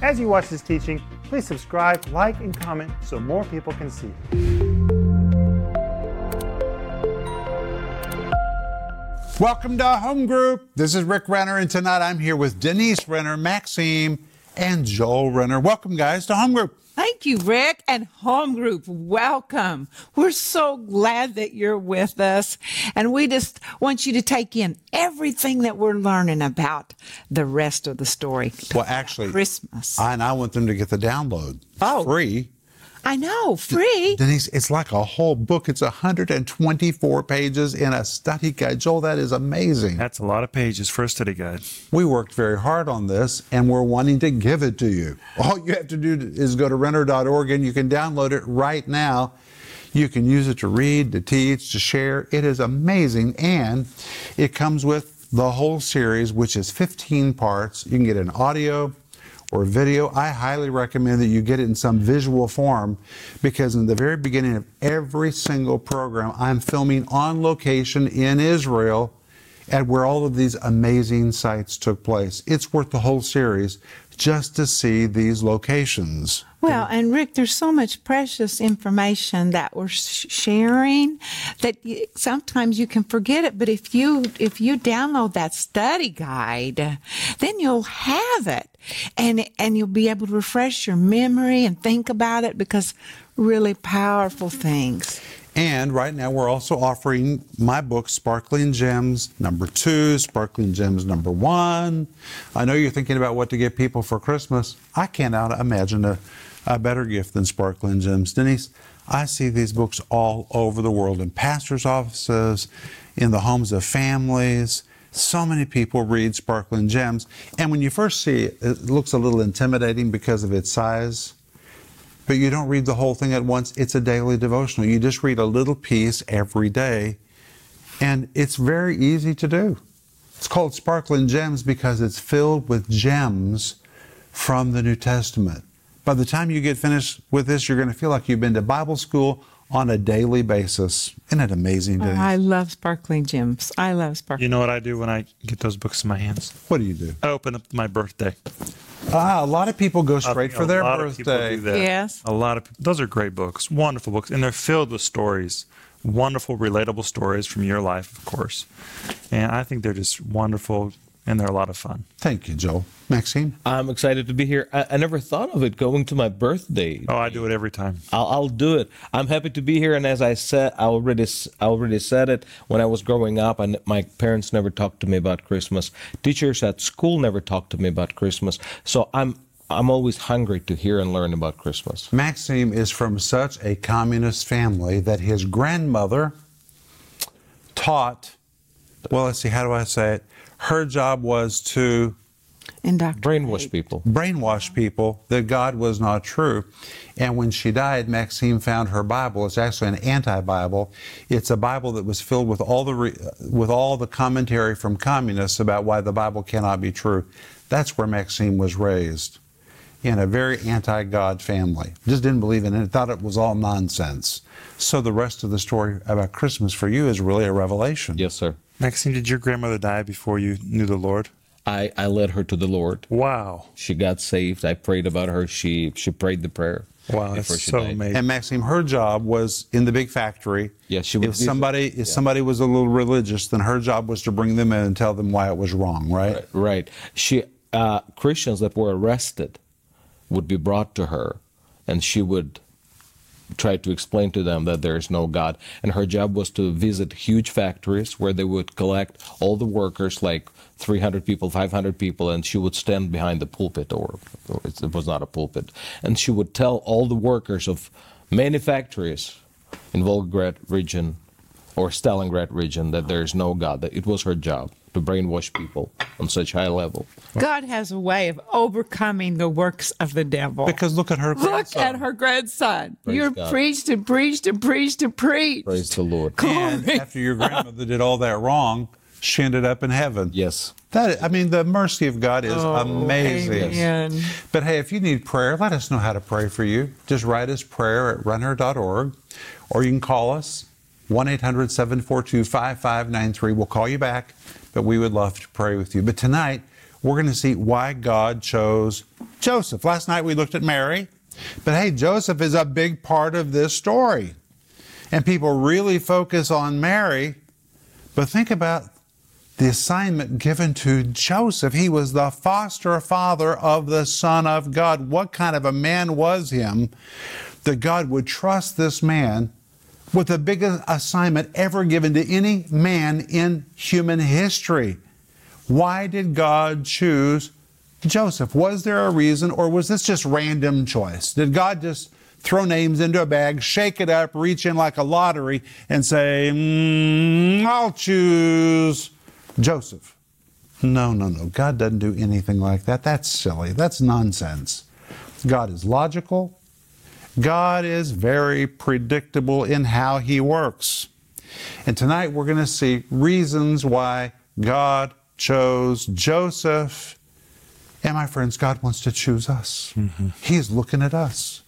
As you watch this teaching, please subscribe, like, and comment so more people can see. Welcome to Home Group. This is Rick Renner, and tonight I'm here with Denise Renner, Maxime, and Joel Renner. Welcome, guys, to Home Group. Thank you, Rick and Home Group. Welcome. We're so glad that you're with us. And we just want you to take in everything that we're learning about the rest of the story. Well, actually, Christmas. I, and I want them to get the download Oh. free. I know, free. Denise, it's like a whole book. It's 124 pages in a study guide. Joel, that is amazing. That's a lot of pages for a study guide. We worked very hard on this and we're wanting to give it to you. All you have to do is go to renner.org and you can download it right now. You can use it to read, to teach, to share. It is amazing and it comes with the whole series, which is 15 parts. You can get an audio or video. I highly recommend that you get it in some visual form because in the very beginning of every single program, I'm filming on location in Israel at where all of these amazing sites took place. It's worth the whole series just to see these locations. Well, and Rick, there's so much precious information that we're sharing that sometimes you can forget it. But if you if you download that study guide, then you'll have it, and and you'll be able to refresh your memory and think about it because really powerful things. And right now, we're also offering my book, Sparkling Gems number two, Sparkling Gems number one. I know you're thinking about what to get people for Christmas. I cannot imagine a, a better gift than Sparkling Gems. Denise, I see these books all over the world in pastors' offices, in the homes of families. So many people read Sparkling Gems. And when you first see it, it looks a little intimidating because of its size but you don't read the whole thing at once. It's a daily devotional. You just read a little piece every day, and it's very easy to do. It's called Sparkling Gems because it's filled with gems from the New Testament. By the time you get finished with this, you're going to feel like you've been to Bible school on a daily basis. Isn't it amazing? Oh, I love sparkling gems. I love sparkling. You know what I do when I get those books in my hands? what do you do? I open up my birthday. Ah, a lot of people go straight think for a their lot of people birthday. do that. Yes. A lot of people. Those are great books, wonderful books, and they're filled with stories, wonderful, relatable stories from your life, of course. And I think they're just wonderful, and they're a lot of fun. Thank you, Joel. Maxime? I'm excited to be here. I, I never thought of it going to my birthday. Oh, I do it every time. I'll, I'll do it. I'm happy to be here, and as I said, I already s- I already said it when I was growing up. And my parents never talked to me about Christmas. Teachers at school never talked to me about Christmas. So I'm I'm always hungry to hear and learn about Christmas. Maxime is from such a communist family that his grandmother taught, well, let's see, how do I say it? Her job was to Indoctrinate. Brainwash people. brainwash people that God was not true. And when she died, Maxime found her Bible. It's actually an anti-Bible. It's a Bible that was filled with all the re- with all the commentary from communists about why the Bible cannot be true. That's where Maxime was raised in a very anti-God family. Just didn't believe in it. Thought it was all nonsense. So the rest of the story about Christmas for you is really a revelation. Yes, sir. Maxime, did your grandmother die before you knew the Lord? I, I led her to the Lord. Wow. She got saved. I prayed about her. She she prayed the prayer. Wow, before that's she so died. amazing. And Maxime, her job was in the big factory. Yeah, she was. If somebody, if yeah. somebody was a little religious, then her job was to bring them in and tell them why it was wrong, right? Right, right. She uh, Christians that were arrested would be brought to her, and she would try to explain to them that there is no God. And her job was to visit huge factories where they would collect all the workers, like 300 people, 500 people, and she would stand behind the pulpit, or, or it it was not a pulpit, and she would tell all the workers of many factories in Volgograd region or Stalingrad region that there is no God. That it was her job to brainwash people on such high level. God has a way of overcoming the works of the devil. Because look at her Look grandson. at her grandson. Praise You're God. preached and preached and preached and preached. Praise the Lord. And after your grandmother did all that wrong, she ended up in heaven. Yes. That I mean, the mercy of God is oh, amazing. Oh, Amen. But hey, if you need prayer, let us know how to pray for you. Just write us prayer at renner.org, or you can call us 1 800 742 5593. We'll call you back, but we would love to pray with you. But tonight, we're going to see why God chose Joseph. Last night we looked at Mary, but hey, Joseph is a big part of this story. And people really focus on Mary, but think about the assignment given to Joseph. He was the foster father of the Son of God. What kind of a man was him that God would trust this man with the biggest assignment ever given to any man in human history? Why did God choose Joseph? Was there a reason, or was this just random choice? Did God just throw names into a bag, shake it up, reach in like a lottery, and say, mm, I'll choose Joseph. No, no, no. God doesn't do anything like that. That's silly. That's nonsense. God is logical. God is very predictable in how He works. And tonight we're going to see reasons why God chose Joseph. And my friends, God wants to choose us. Mm-hmm. He's looking at us.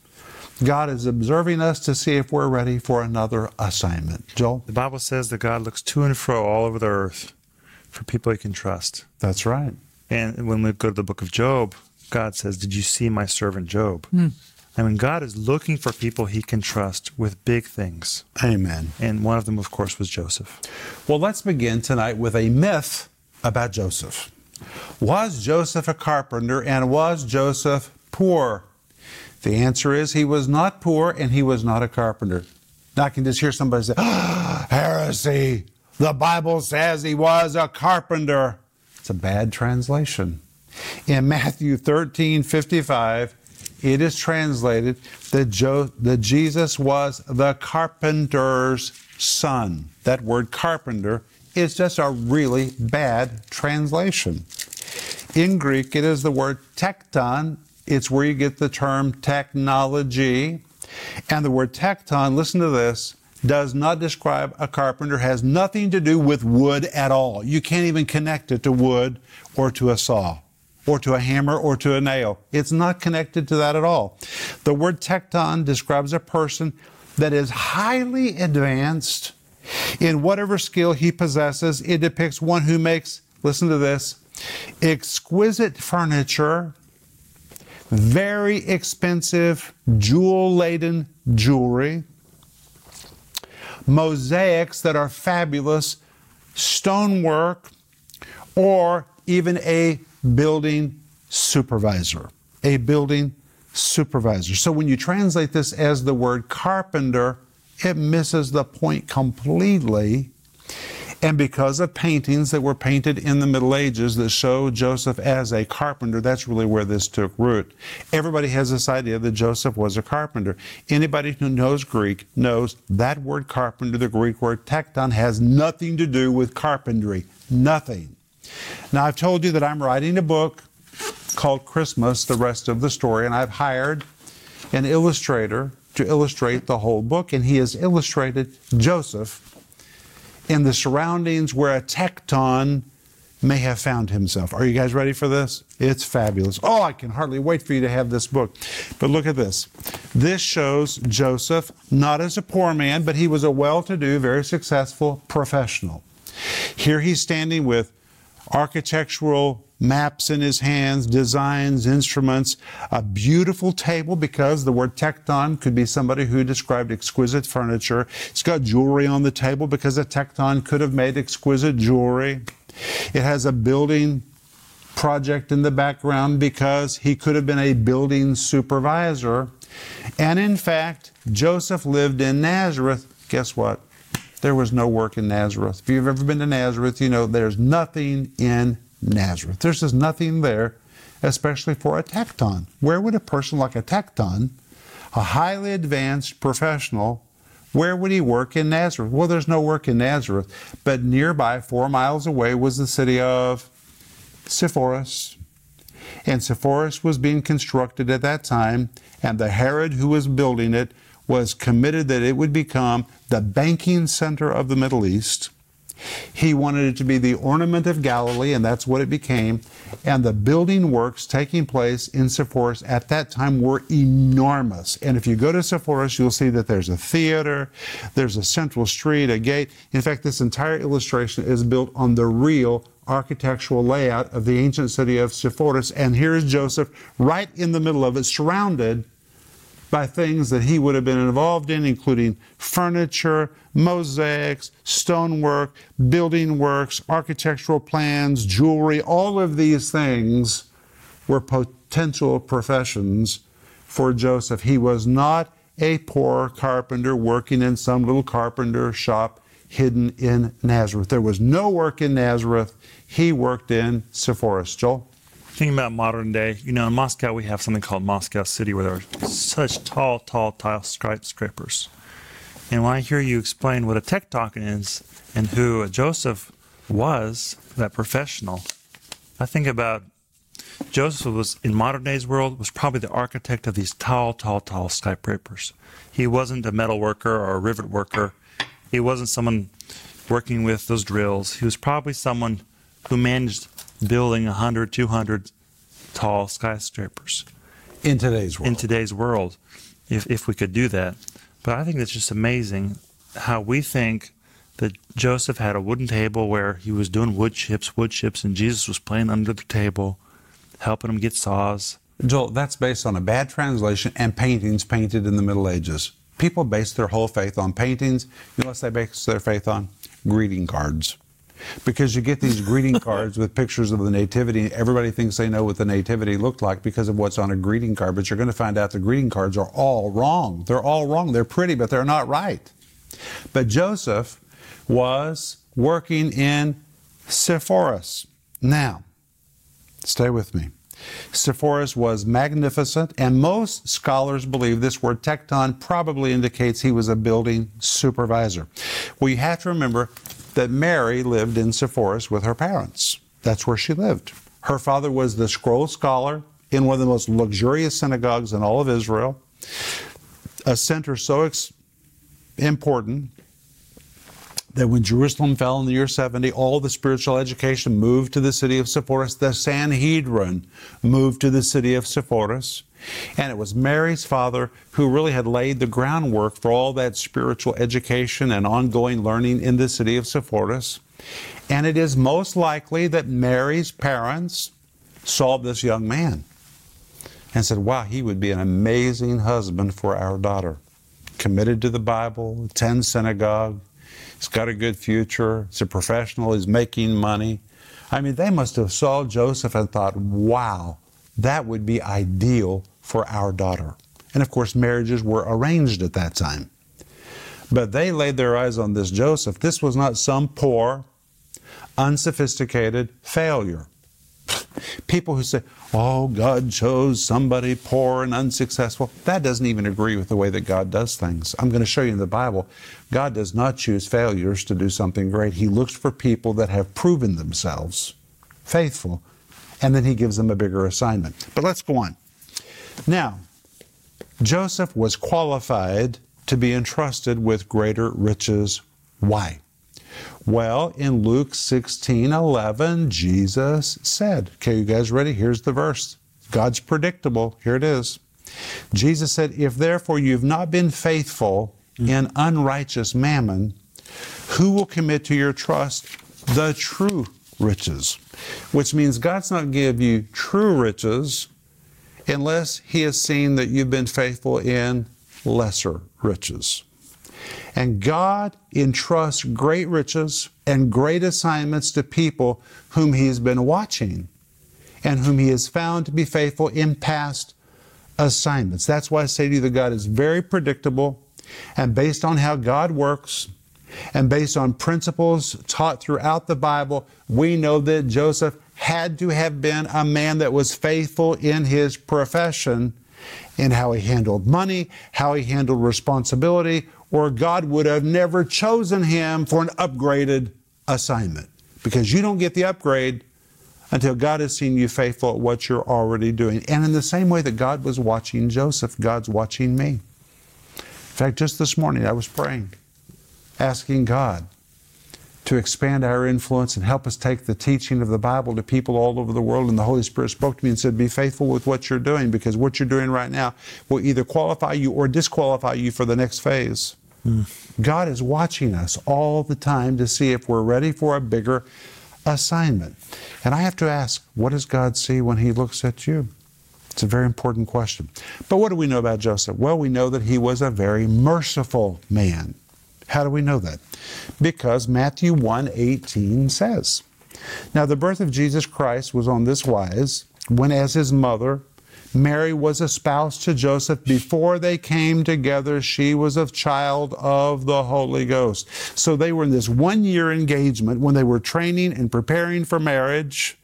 God is observing us to see if we're ready for another assignment. Joel? The Bible says that God looks to and fro all over the earth for people he can trust. That's right. And when we go to the book of Job, God says, Did you see my servant Job? Mm. I mean, God is looking for people he can trust with big things. Amen. And one of them, of course, was Joseph. Well, let's begin tonight with a myth about Joseph. Was Joseph a carpenter and was Joseph poor? The answer is he was not poor and he was not a carpenter. Now I can just hear somebody say, ah, heresy. The Bible says he was a carpenter. It's a bad translation. In Matthew 13 55, it is translated that, jo- that Jesus was the carpenter's son. That word carpenter is just a really bad translation. In Greek, it is the word tekton. It's where you get the term technology. And the word tekton, listen to this, does not describe a carpenter, has nothing to do with wood at all. You can't even connect it to wood or to a saw or to a hammer or to a nail. It's not connected to that at all. The word tekton describes a person that is highly advanced in whatever skill he possesses. It depicts one who makes, listen to this, exquisite furniture, very expensive jewel laden jewelry, mosaics that are fabulous, stonework, or even a building supervisor. A building supervisor. So when you translate this as the word carpenter, it misses the point completely and because of paintings that were painted in the Middle Ages that show Joseph as a carpenter, that's really where this took root. Everybody has this idea that Joseph was a carpenter. Anybody who knows Greek knows that word carpenter, the Greek word tekton, has nothing to do with carpentry. Nothing. Now, I've told you that I'm writing a book called Christmas, the rest of the story, and I've hired an illustrator to illustrate the whole book, and he has illustrated Joseph in the surroundings where a tekton may have found himself. Are you guys ready for this? It's fabulous. Oh, I can hardly wait for you to have this book. But look at this. This shows Joseph not as a poor man, but he was a well to do, very successful professional. Here he's standing with architectural maps in his hands, designs, instruments, a beautiful table because the word tekton could be somebody who described exquisite furniture. It's got jewelry on the table because a tekton could have made exquisite jewelry. It has a building project in the background because he could have been a building supervisor. And in fact, Joseph lived in Nazareth. Guess what? There was no work in Nazareth. If you've ever been to Nazareth, you know there's nothing in Nazareth. There's just nothing there, especially for a tekton. Where would a person like a tekton, a highly advanced professional, where would he work in Nazareth? Well, there's no work in Nazareth, but nearby, four miles away, was the city of Sepphoris. And Sepphoris was being constructed at that time, and the Herod who was building it was committed that it would become the banking center of the Middle East He wanted it to be the ornament of Galilee, and that's what it became. And the building works taking place in Sepphoris at that time were enormous. And if you go to Sepphoris, you'll see that there's a theater, there's a central street, a gate. In fact, this entire illustration is built on the real architectural layout of the ancient city of Sepphoris. And here's Joseph right in the middle of it, surrounded by things that he would have been involved in, including furniture, mosaics, stonework, building works, architectural plans, jewelry. All of these things were potential professions for Joseph. He was not a poor carpenter working in some little carpenter shop hidden in Nazareth. There was no work in Nazareth. He worked in Sepphoris. Joel? Thinking about modern day, you know, in Moscow we have something called Moscow City where there are such tall, tall, tall skyscrapers. And when I hear you explain what a tech tekton is and who Joseph was, that professional, I think about Joseph was in modern day's world was probably the architect of these tall, tall, tall skyscrapers. He wasn't a metal worker or a rivet worker. He wasn't someone working with those drills. He was probably someone who managed building 100, 200 tall skyscrapers In today's world. in today's world, if, if we could do that. But I think it's just amazing how we think that Joseph had a wooden table where he was doing wood chips, wood chips, and Jesus was playing under the table, helping him get saws. Joel, that's based on a bad translation and paintings painted in the Middle Ages. People base their whole faith on paintings. You know what they base their faith on? Greeting cards. Because you get these greeting cards with pictures of the Nativity. Everybody thinks they know what the Nativity looked like because of what's on a greeting card, but you're going to find out the greeting cards are all wrong. They're all wrong. They're pretty, but they're not right. But Joseph was working in Sepphoris. Now, stay with me. Sepphoris was magnificent, and most scholars believe this word tekton probably indicates he was a building supervisor. Well, you have to remember that Mary lived in Sepphoris with her parents. That's where she lived. Her father was the scroll scholar in one of the most luxurious synagogues in all of Israel, a center so ex- important that when Jerusalem fell in the year 70, all the spiritual education moved to the city of Sepphoris. The Sanhedrin moved to the city of Sepphoris. And it was Mary's father who really had laid the groundwork for all that spiritual education and ongoing learning in the city of Sepphoris. And it is most likely that Mary's parents saw this young man and said, Wow, he would be an amazing husband for our daughter. Committed to the Bible, attends synagogue, He's got a good future. He's a professional. He's making money. I mean, they must have saw Joseph and thought, wow, that would be ideal for our daughter. And of course, marriages were arranged at that time. But they laid their eyes on this Joseph. This was not some poor, unsophisticated failure. People who say, oh, God chose somebody poor and unsuccessful, that doesn't even agree with the way that God does things. I'm going to show you in the Bible, God does not choose failures to do something great. He looks for people that have proven themselves faithful, and then He gives them a bigger assignment. But let's go on. Now, Joseph was qualified to be entrusted with greater riches. Why? Well, in Luke 16 11, Jesus said, Okay, you guys ready? Here's the verse. God's predictable. Here it is. Jesus said, If therefore you've not been faithful in unrighteous mammon, who will commit to your trust the true riches? Which means God's not give you true riches unless He has seen that you've been faithful in lesser riches. And God entrusts great riches and great assignments to people whom He has been watching and whom He has found to be faithful in past assignments. That's why I say to you that God is very predictable and based on how God works and based on principles taught throughout the Bible, we know that Joseph had to have been a man that was faithful in his profession in how he handled money, how he handled responsibility, or God would have never chosen him for an upgraded assignment. Because you don't get the upgrade until God has seen you faithful at what you're already doing. And in the same way that God was watching Joseph, God's watching me. In fact, just this morning I was praying, asking God to expand our influence and help us take the teaching of the Bible to people all over the world. And the Holy Spirit spoke to me and said, Be faithful with what you're doing because what you're doing right now will either qualify you or disqualify you for the next phase. Hmm. God is watching us all the time to see if we're ready for a bigger assignment. And I have to ask, what does God see when He looks at you? It's a very important question. But what do we know about Joseph? Well, we know that he was a very merciful man. How do we know that? Because Matthew 1:18 says, Now the birth of Jesus Christ was on this wise, when as his mother Mary was espoused to Joseph before they came together. She was a child of the Holy Ghost. So they were in this one year engagement when they were training and preparing for marriage.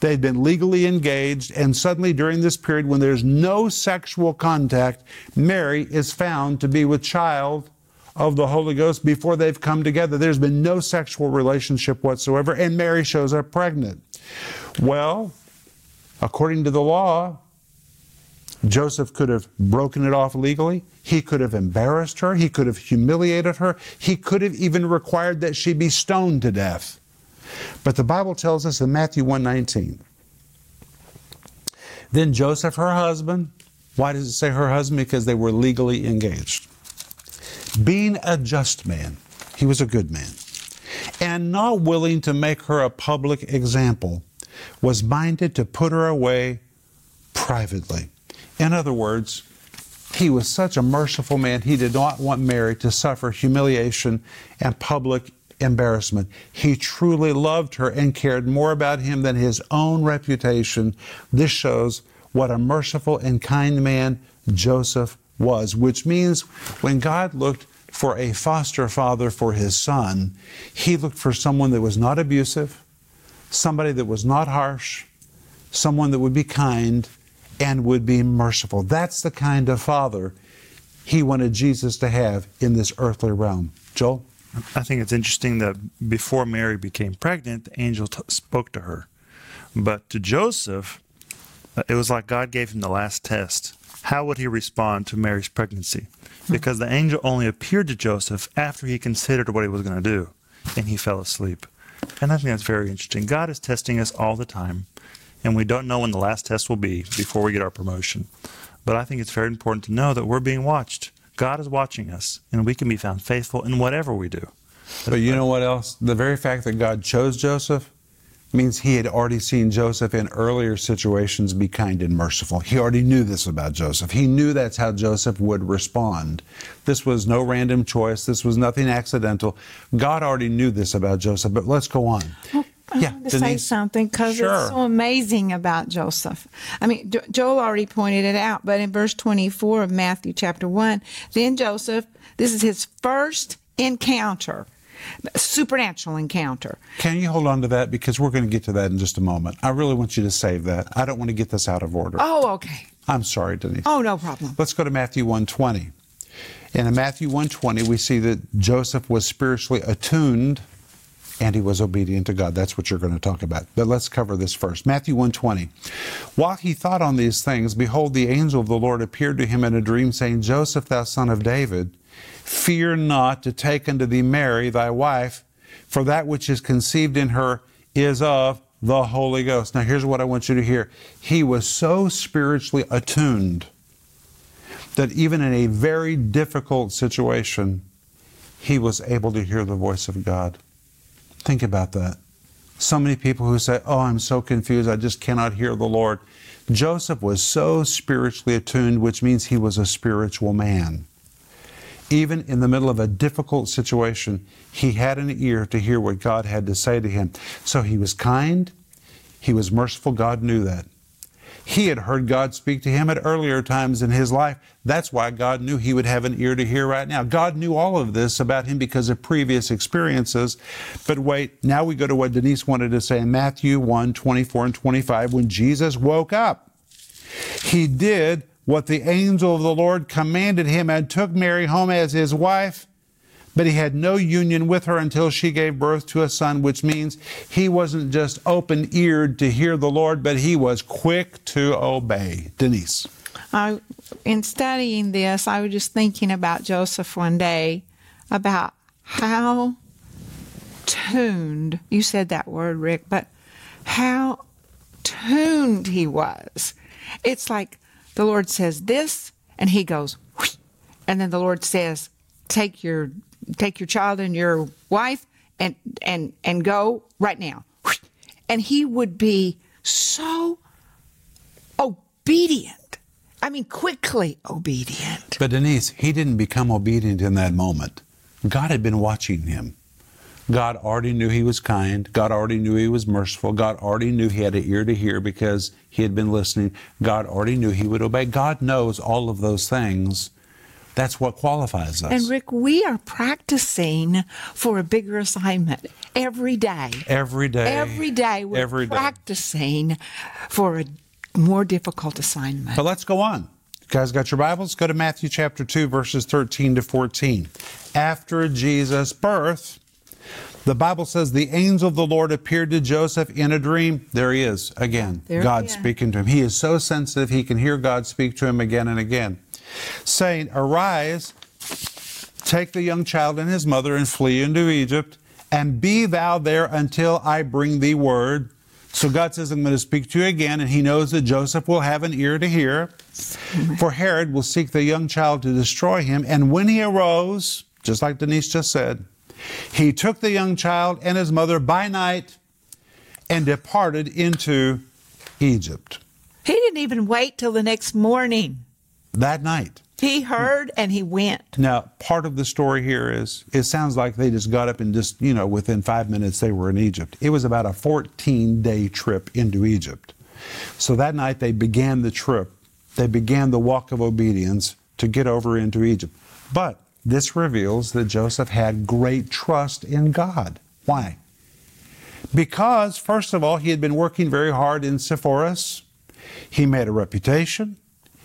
They'd been legally engaged, and suddenly during this period when there's no sexual contact, Mary is found to be with child of the Holy Ghost before they've come together. There's been no sexual relationship whatsoever, and Mary shows up pregnant. Well, according to the law, Joseph could have broken it off legally. He could have embarrassed her. He could have humiliated her. He could have even required that she be stoned to death. But the Bible tells us in Matthew 1:19. Then Joseph, her husband, why does it say her husband? Because they were legally engaged. Being a just man, he was a good man, and not willing to make her a public example, was minded to put her away privately. In other words, he was such a merciful man, he did not want Mary to suffer humiliation and public embarrassment. He truly loved her and cared more about him than his own reputation. This shows what a merciful and kind man Joseph was, which means when God looked for a foster father for his son, he looked for someone that was not abusive, somebody that was not harsh, someone that would be kind and would be merciful. That's the kind of father he wanted Jesus to have in this earthly realm. Joel? I think it's interesting that before Mary became pregnant, the angel t- spoke to her. But to Joseph, uh, it was like God gave him the last test. How would he respond to Mary's pregnancy? Hmm. Because the angel only appeared to Joseph after he considered what he was going to do, and he fell asleep. And I think that's very interesting. God is testing us all the time, and we don't know when the last test will be before we get our promotion. But I think it's very important to know that we're being watched. God is watching us, and we can be found faithful in whatever we do. But you know what else? The very fact that God chose Joseph means he had already seen Joseph in earlier situations be kind and merciful. He already knew this about Joseph. He knew that's how Joseph would respond. This was no random choice, this was nothing accidental. God already knew this about Joseph, but let's go on. I Yeah, want to say something because Sure. it's so amazing about Joseph. I mean, Jo- Joel already pointed it out, but in verse 24 of Matthew chapter 1, then Joseph, this is his first encounter, supernatural encounter. Can you hold on to that? Because we're going to get to that in just a moment. I really want you to save that. I don't want to get this out of order. Oh, okay. I'm sorry, Denise. Oh, no problem. Let's go to Matthew 120. And in Matthew 120, we see that Joseph was spiritually attuned and he was obedient to God. That's what you're going to talk about. But let's cover this first. Matthew 120. While he thought on these things, behold, the angel of the Lord appeared to him in a dream, saying, Joseph, thou son of David, fear not to take unto thee Mary, thy wife, for that which is conceived in her is of the Holy Ghost. Now, here's what I want you to hear. He was so spiritually attuned that even in a very difficult situation, he was able to hear the voice of God. Think about that. So many people who say, Oh, I'm so confused, I just cannot hear the Lord. Joseph was so spiritually attuned, which means he was a spiritual man. Even in the middle of a difficult situation, he had an ear to hear what God had to say to him. So he was kind, he was merciful. God knew that. He had heard God speak to him at earlier times in his life. That's why God knew he would have an ear to hear right now. God knew all of this about him because of previous experiences. But wait, now we go to what Denise wanted to say in Matthew 1 24 and 25. When Jesus woke up, he did what the angel of the Lord commanded him and took Mary home as his wife. But he had no union with her until she gave birth to a son, which means he wasn't just open eared to hear the Lord, but he was quick to obey. Denise. I, in studying this, I was just thinking about Joseph one day, about how tuned, you said that word, Rick, but how tuned he was. It's like the Lord says this, and he goes, "Whoosh," and then the Lord says, take your take your child and your wife and and and go right now. Whoosh. And he would be so obedient. I mean, quickly obedient. But Denise, he didn't become obedient in that moment. God had been watching him. God already knew he was kind. God already knew he was merciful. God already knew he had an ear to hear because he had been listening. God already knew he would obey. God knows all of those things. That's what qualifies us. And Rick, we are practicing for a bigger assignment every day. every day. Every day we're Every day. practicing for a more difficult assignment. But let's go on. You guys got your Bibles? Go to Matthew chapter 2, verses 13 to 14. After Jesus' birth, the Bible says the angel of the Lord appeared to Joseph in a dream. There he is again. There God speaking to him. He is so sensitive, he can hear God speak to him again and again, saying, Arise, take the young child and his mother and flee into Egypt, and be thou there until I bring thee word. So God says, I'm going to speak to you again, and he knows that Joseph will have an ear to hear. For Herod will seek the young child to destroy him. And when he arose, just like Denise just said, he took the young child and his mother by night and departed into Egypt. he didn't even wait till the next morning. That night. He heard and he went. Now, part of the story here is it sounds like they just got up and just, you know, within five minutes they were in Egypt. It was about a 14 day trip into Egypt. So that night they began the trip, they began the walk of obedience to get over into Egypt. But this reveals that Joseph had great trust in God. Why? Because, first of all, he had been working very hard in Sepphoris. He made a reputation.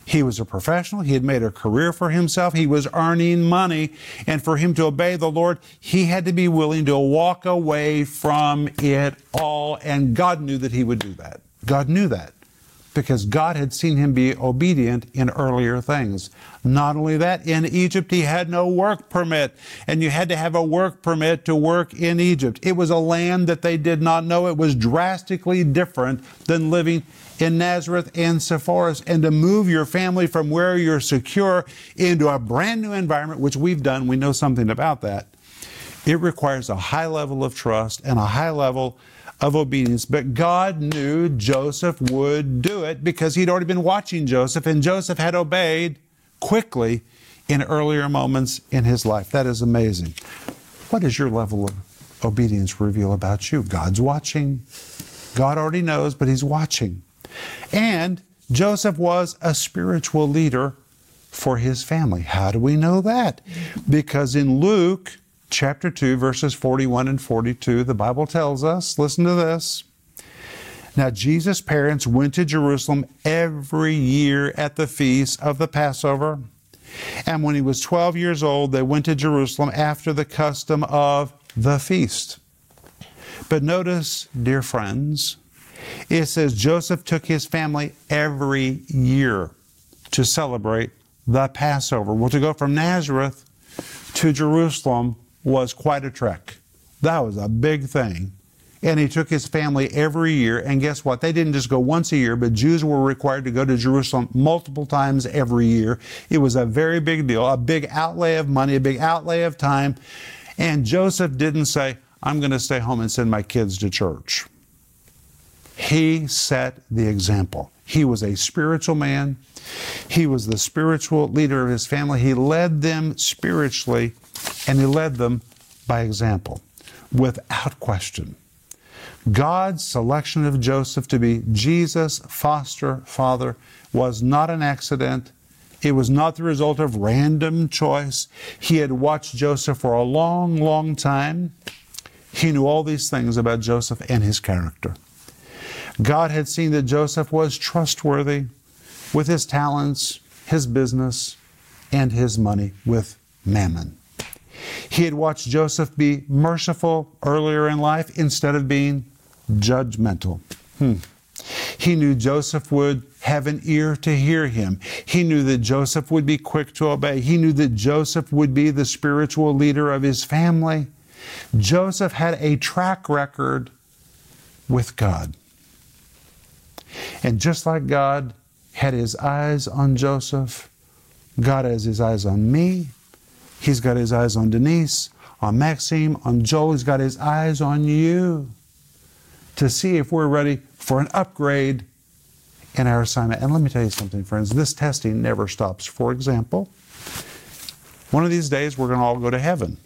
He was a professional. He had made a career for himself. He was earning money. And for him to obey the Lord, he had to be willing to walk away from it all. And God knew that he would do that. God knew that because God had seen him be obedient in earlier things. Not only that, in Egypt he had no work permit, and you had to have a work permit to work in Egypt. It was a land that they did not know. It was drastically different than living in Nazareth and Sepphoris. And to move your family from where you're secure into a brand new environment, which we've done, we know something about that. It requires a high level of trust and a high level of obedience. But God knew Joseph would do it because he'd already been watching Joseph, and Joseph had obeyed quickly in earlier moments in his life. That is amazing. What does your level of obedience reveal about you? God's watching. God already knows, but he's watching. And Joseph was a spiritual leader for his family. How do we know that? Because in Luke chapter 2, verses 41 and 42, the Bible tells us, listen to this. Now, Jesus' parents went to Jerusalem every year at the feast of the Passover. And when he was 12 years old, they went to Jerusalem after the custom of the feast. But notice, dear friends, it says Joseph took his family every year to celebrate the Passover. Well, to go from Nazareth to Jerusalem was quite a trek. That was a big thing. And he took his family every year. And guess what? They didn't just go once a year, but Jews were required to go to Jerusalem multiple times every year. It was a very big deal, a big outlay of money, a big outlay of time. And Joseph didn't say, I'm going to stay home and send my kids to church. He set the example. He was a spiritual man. He was the spiritual leader of his family. He led them spiritually and he led them by example without question. God's selection of Joseph to be Jesus' foster father was not an accident. It was not the result of random choice. He had watched Joseph for a long, long time. He knew all these things about Joseph and his character. God had seen that Joseph was trustworthy with his talents, his business, and his money with mammon. He had watched Joseph be merciful earlier in life instead of being judgmental. Hmm. He knew Joseph would have an ear to hear him. He knew that Joseph would be quick to obey. He knew that Joseph would be the spiritual leader of his family. Joseph had a track record with God. And just like God had his eyes on Joseph, God has his eyes on me. He's got his eyes on Denise, on Maxime, on Joel. He's got his eyes on you to see if we're ready for an upgrade in our assignment. And let me tell you something, friends this testing never stops. For example, one of these days we're going to all go to heaven.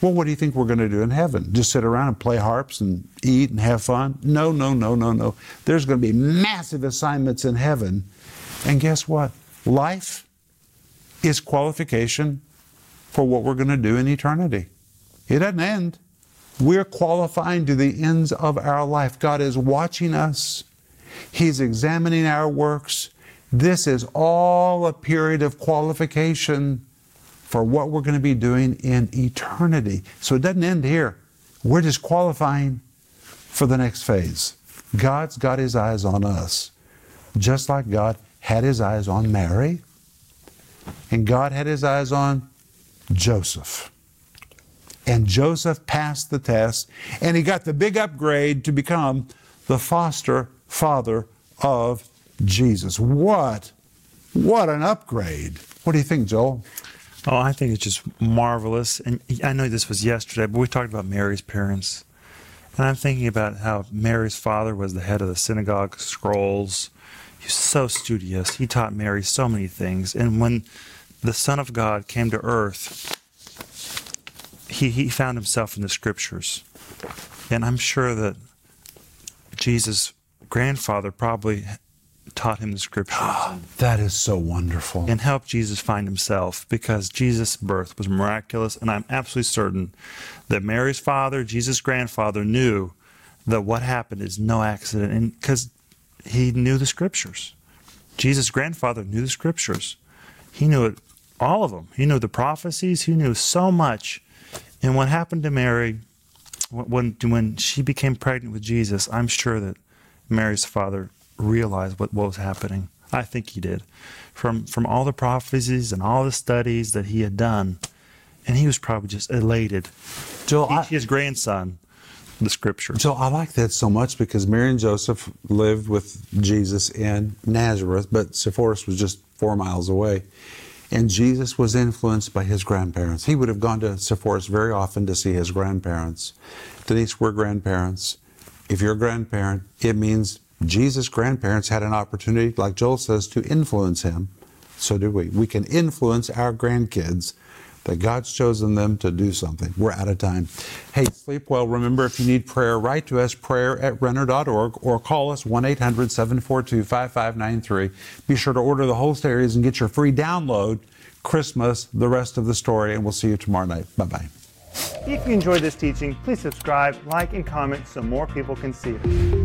Well, what do you think we're going to do in heaven? Just sit around and play harps and eat and have fun? No, no, no, no, no. There's going to be massive assignments in heaven. And guess what? Life is qualification for what we're going to do in eternity. It doesn't end. We're qualifying to the ends of our life. God is watching us, He's examining our works. This is all a period of qualification for what we're going to be doing in eternity. So it doesn't end here. We're just qualifying for the next phase. God's got his eyes on us, just like God had his eyes on Mary, and God had his eyes on Joseph. And Joseph passed the test, and he got the big upgrade to become the foster father of Jesus. What? What an upgrade. What do you think, Joel? Oh, I think it's just marvelous. And I know this was yesterday, but we talked about Mary's parents. And I'm thinking about how Mary's father was the head of the synagogue scrolls. He's so studious. He taught Mary so many things. And when the Son of God came to earth, he, he found himself in the scriptures. And I'm sure that Jesus' grandfather probably taught him the scriptures That is so wonderful. and helped Jesus find himself because Jesus' birth was miraculous. And I'm absolutely certain that Mary's father, Jesus' grandfather, knew that what happened is no accident. And because he knew the scriptures. Jesus' grandfather knew the scriptures. He knew it, all of them. He knew the prophecies. He knew so much. And what happened to Mary when when she became pregnant with Jesus, I'm sure that Mary's father realized what, what was happening. I think he did. From from all the prophecies and all the studies that he had done, and he was probably just elated. Joel, I, his grandson the scriptures. So I like that so much because Mary and Joseph lived with Jesus in Nazareth, but Sepphoris was just four miles away. And Jesus was influenced by his grandparents. He would have gone to Sepphoris very often to see his grandparents. Denise, we're grandparents. If you're a grandparent, it means Jesus' grandparents had an opportunity, like Joel says, to influence him. So do we. We can influence our grandkids that God's chosen them to do something. We're out of time. Hey, sleep well. Remember, if you need prayer, write to us, prayer at renner.org, or call us 1 800 742 5593. Be sure to order the whole series and get your free download, Christmas, the rest of the story, and we'll see you tomorrow night. Bye bye. If you enjoyed this teaching, please subscribe, like, and comment so more people can see it.